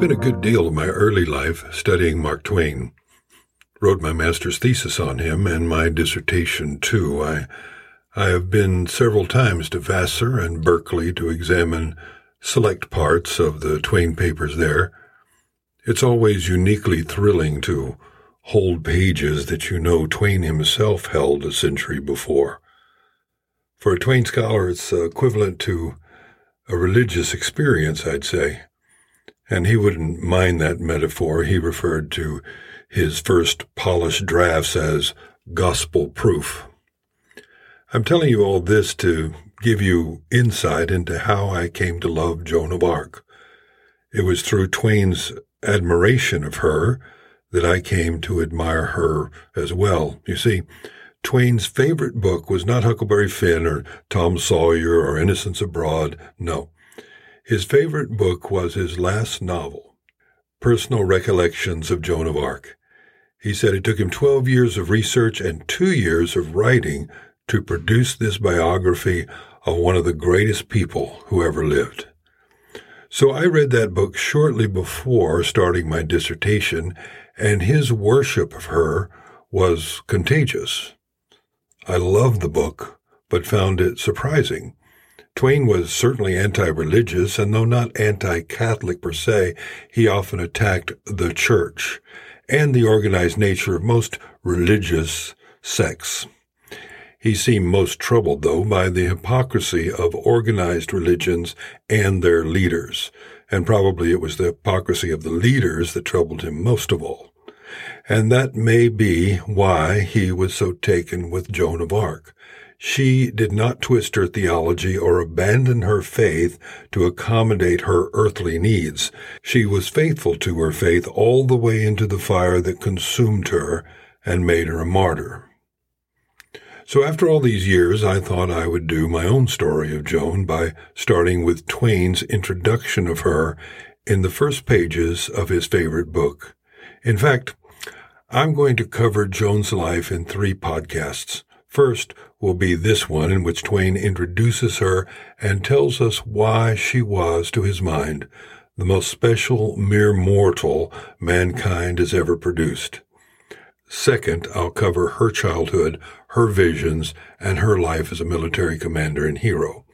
spent a good deal of my early life studying Mark Twain. Wrote my master's thesis on him and my dissertation too. I I have been several times to Vassar and Berkeley to examine select parts of the Twain papers there. It's always uniquely thrilling to hold pages that you know Twain himself held a century before. For a Twain scholar, it's equivalent to a religious experience, I'd say. And he wouldn't mind that metaphor. He referred to his first polished drafts as gospel proof. I'm telling you all this to give you insight into how I came to love Joan of Arc. It was through Twain's admiration of her that I came to admire her as well. You see, Twain's favorite book was not Huckleberry Finn or Tom Sawyer or Innocents Abroad. No. His favorite book was his last novel, Personal Recollections of Joan of Arc. He said it took him 12 years of research and two years of writing to produce this biography of one of the greatest people who ever lived. So I read that book shortly before starting my dissertation, and his worship of her was contagious. I loved the book, but found it surprising. Twain was certainly anti-religious, and though not anti-Catholic per se, he often attacked the church and the organized nature of most religious sects. He seemed most troubled, though, by the hypocrisy of organized religions and their leaders, and probably it was the hypocrisy of the leaders that troubled him most of all. And that may be why he was so taken with Joan of Arc. She did not twist her theology or abandon her faith to accommodate her earthly needs. She was faithful to her faith all the way into the fire that consumed her and made her a martyr. So after all these years, I thought I would do my own story of Joan by starting with Twain's introduction of her in the first pages of his favorite book. In fact, I'm going to cover Joan's life in three podcasts. First will be this one in which Twain introduces her and tells us why she was, to his mind, the most special mere mortal mankind has ever produced. Second, I'll cover her childhood, her visions, and her life as a military commander and hero.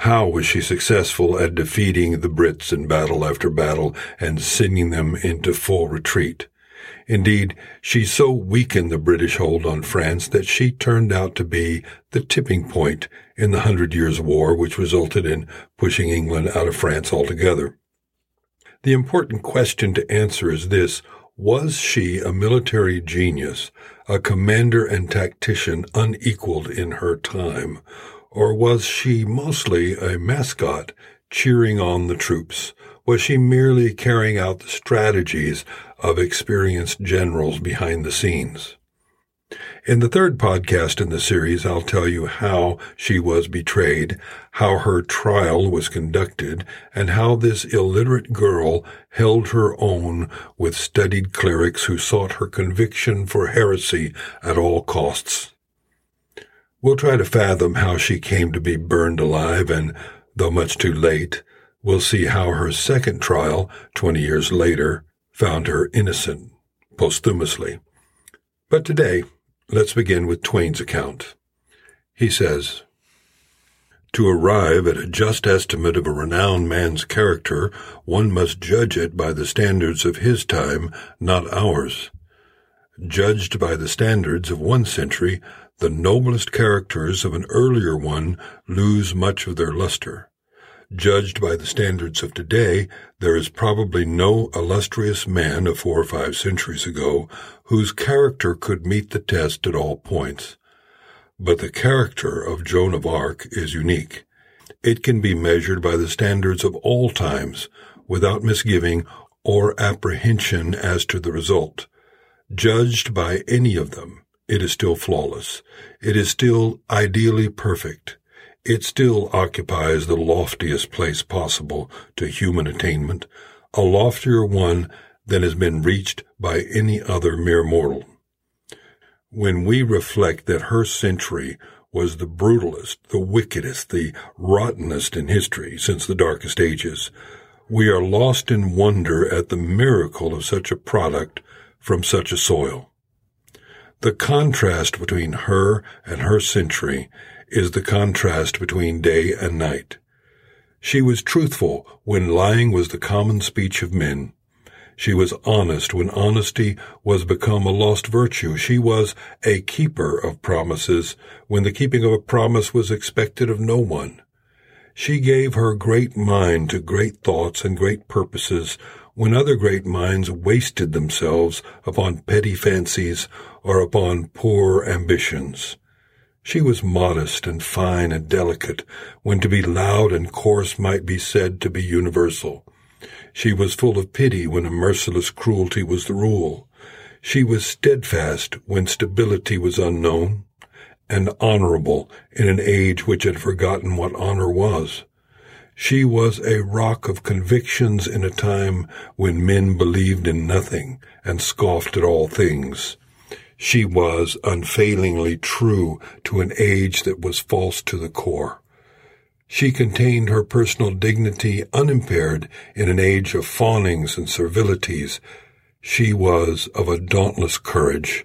How was she successful at defeating the Brits in battle after battle and sending them into full retreat? Indeed, she so weakened the British hold on France that she turned out to be the tipping point in the Hundred Years' War, which resulted in pushing England out of France altogether. The important question to answer is this Was she a military genius, a commander and tactician unequaled in her time, or was she mostly a mascot cheering on the troops? Was she merely carrying out the strategies of experienced generals behind the scenes? In the third podcast in the series, I'll tell you how she was betrayed, how her trial was conducted, and how this illiterate girl held her own with studied clerics who sought her conviction for heresy at all costs. We'll try to fathom how she came to be burned alive, and though much too late, We'll see how her second trial, 20 years later, found her innocent posthumously. But today, let's begin with Twain's account. He says, To arrive at a just estimate of a renowned man's character, one must judge it by the standards of his time, not ours. Judged by the standards of one century, the noblest characters of an earlier one lose much of their luster. Judged by the standards of today, there is probably no illustrious man of four or five centuries ago whose character could meet the test at all points. But the character of Joan of Arc is unique. It can be measured by the standards of all times without misgiving or apprehension as to the result. Judged by any of them, it is still flawless. It is still ideally perfect it still occupies the loftiest place possible to human attainment, a loftier one than has been reached by any other mere mortal. When we reflect that her century was the brutalest, the wickedest, the rottenest in history since the darkest ages, We are lost in wonder at the miracle of such a product from such a soil. The contrast between her and her century is the contrast between day and night. She was truthful when lying was the common speech of men. She was honest when honesty was become a lost virtue. She was a keeper of promises when the keeping of a promise was expected of no one. She gave her great mind to great thoughts and great purposes when other great minds wasted themselves upon petty fancies or upon poor ambitions. She was modest and fine and delicate when to be loud and coarse might be said to be universal. She was full of pity when a merciless cruelty was the rule. She was steadfast when stability was unknown, and honorable in an age which had forgotten what honor was. She was a rock of convictions in a time when men believed in nothing and scoffed at all things. She was unfailingly true to an age that was false to the core. She contained her personal dignity unimpaired in an age of fawnings and servilities. She was of a dauntless courage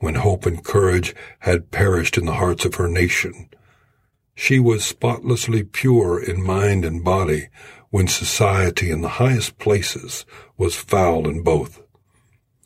when hope and courage had perished in the hearts of her nation. She was spotlessly pure in mind and body when society in the highest places was foul in both.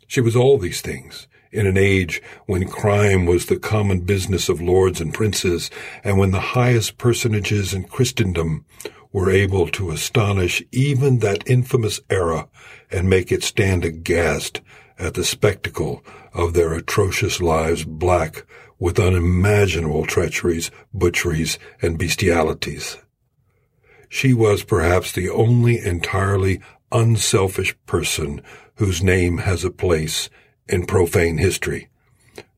She was all these things in an age when crime was the common business of lords and princes, and when the highest personages in Christendom were able to astonish even that infamous era and make it stand aghast at the spectacle of their atrocious lives black with unimaginable treacheries, butcheries, and bestialities. She was perhaps the only entirely unselfish person whose name has a place in profane history.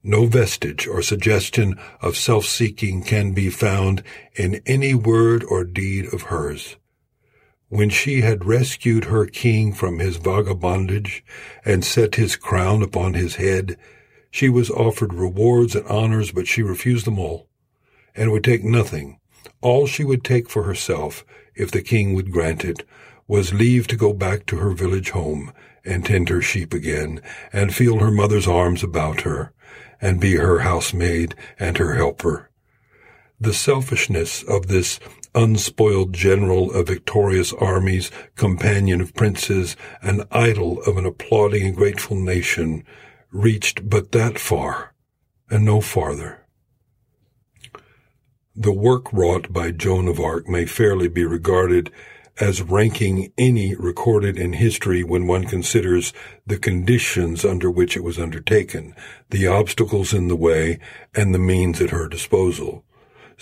No vestige or suggestion of self-seeking can be found in any word or deed of hers. When she had rescued her king from his vagabondage and set his crown upon his head, she was offered rewards and honors, but she refused them all, and would take nothing. All she would take for herself, if the king would grant it, was leave to go back to her village home and tend her sheep again, and feel her mother's arms about her, and be her housemaid and her helper. The selfishness of this unspoiled general of victorious armies, companion of princes, and idol of an applauding and grateful nation, reached but that far, and no farther. The work wrought by Joan of Arc may fairly be regarded as ranking any recorded in history when one considers the conditions under which it was undertaken, the obstacles in the way, and the means at her disposal.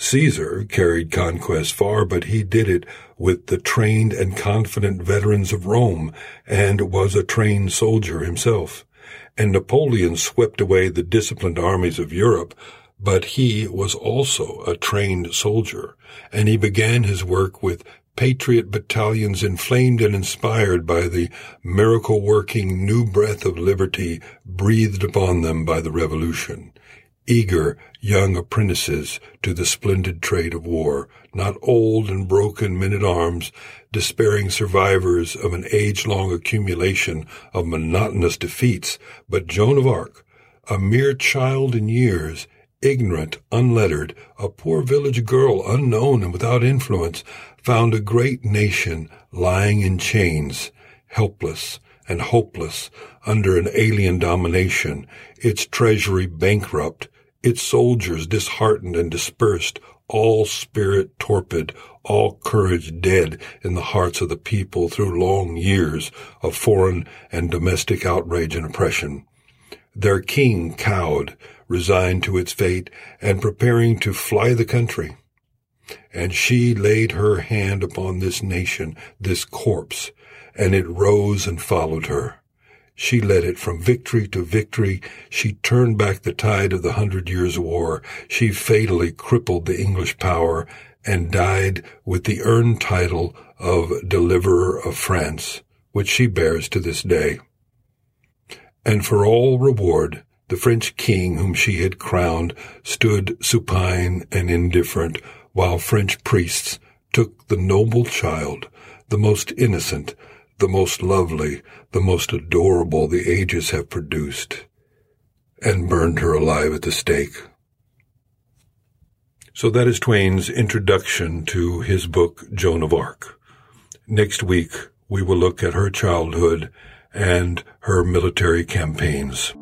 Caesar carried conquest far, but he did it with the trained and confident veterans of Rome, and was a trained soldier himself. And Napoleon swept away the disciplined armies of Europe, but he was also a trained soldier, and he began his work with patriot battalions inflamed and inspired by the miracle working new breath of liberty breathed upon them by the revolution. Eager young apprentices to the splendid trade of war, not old and broken men at arms, despairing survivors of an age long accumulation of monotonous defeats, but Joan of Arc, a mere child in years, ignorant, unlettered, a poor village girl, unknown and without influence, found a great nation lying in chains, helpless and hopeless under an alien domination, its treasury bankrupt, its soldiers disheartened and dispersed, all spirit torpid, all courage dead in the hearts of the people through long years of foreign and domestic outrage and oppression. Their king cowed, resigned to its fate, and preparing to fly the country. And she laid her hand upon this nation, this corpse, and it rose and followed her. She led it from victory to victory. She turned back the tide of the Hundred Years' War. She fatally crippled the English power and died with the earned title of Deliverer of France, which she bears to this day. And for all reward, the French king whom she had crowned stood supine and indifferent, while French priests took the noble child, the most innocent, the most lovely, the most adorable the ages have produced, and burned her alive at the stake. So that is Twain's introduction to his book, Joan of Arc. Next week, we will look at her childhood and her military campaigns.